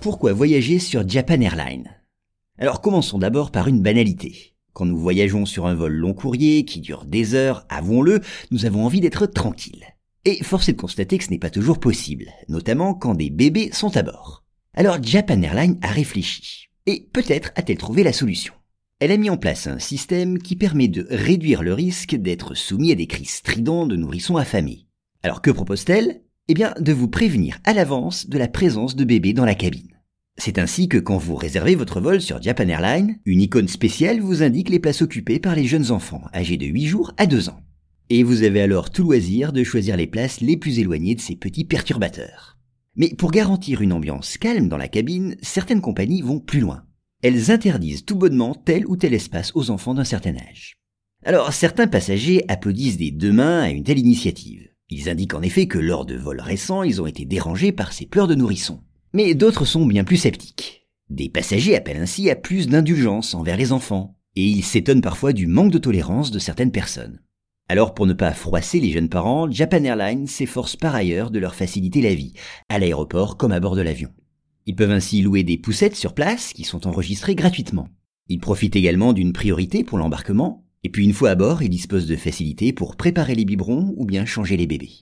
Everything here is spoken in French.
Pourquoi voyager sur Japan Airlines? Alors commençons d'abord par une banalité. Quand nous voyageons sur un vol long courrier qui dure des heures, avouons-le, nous avons envie d'être tranquilles. Et force est de constater que ce n'est pas toujours possible, notamment quand des bébés sont à bord. Alors Japan Airlines a réfléchi. Et peut-être a-t-elle trouvé la solution. Elle a mis en place un système qui permet de réduire le risque d'être soumis à des cris stridents de nourrissons affamés. Alors que propose-t-elle? Eh bien, de vous prévenir à l'avance de la présence de bébés dans la cabine. C'est ainsi que quand vous réservez votre vol sur Japan Airlines, une icône spéciale vous indique les places occupées par les jeunes enfants âgés de 8 jours à 2 ans. Et vous avez alors tout loisir de choisir les places les plus éloignées de ces petits perturbateurs. Mais pour garantir une ambiance calme dans la cabine, certaines compagnies vont plus loin. Elles interdisent tout bonnement tel ou tel espace aux enfants d'un certain âge. Alors certains passagers applaudissent des deux mains à une telle initiative. Ils indiquent en effet que lors de vols récents, ils ont été dérangés par ces pleurs de nourrissons. Mais d'autres sont bien plus sceptiques. Des passagers appellent ainsi à plus d'indulgence envers les enfants, et ils s'étonnent parfois du manque de tolérance de certaines personnes. Alors pour ne pas froisser les jeunes parents, Japan Airlines s'efforce par ailleurs de leur faciliter la vie, à l'aéroport comme à bord de l'avion. Ils peuvent ainsi louer des poussettes sur place qui sont enregistrées gratuitement. Ils profitent également d'une priorité pour l'embarquement, et puis une fois à bord, ils disposent de facilités pour préparer les biberons ou bien changer les bébés.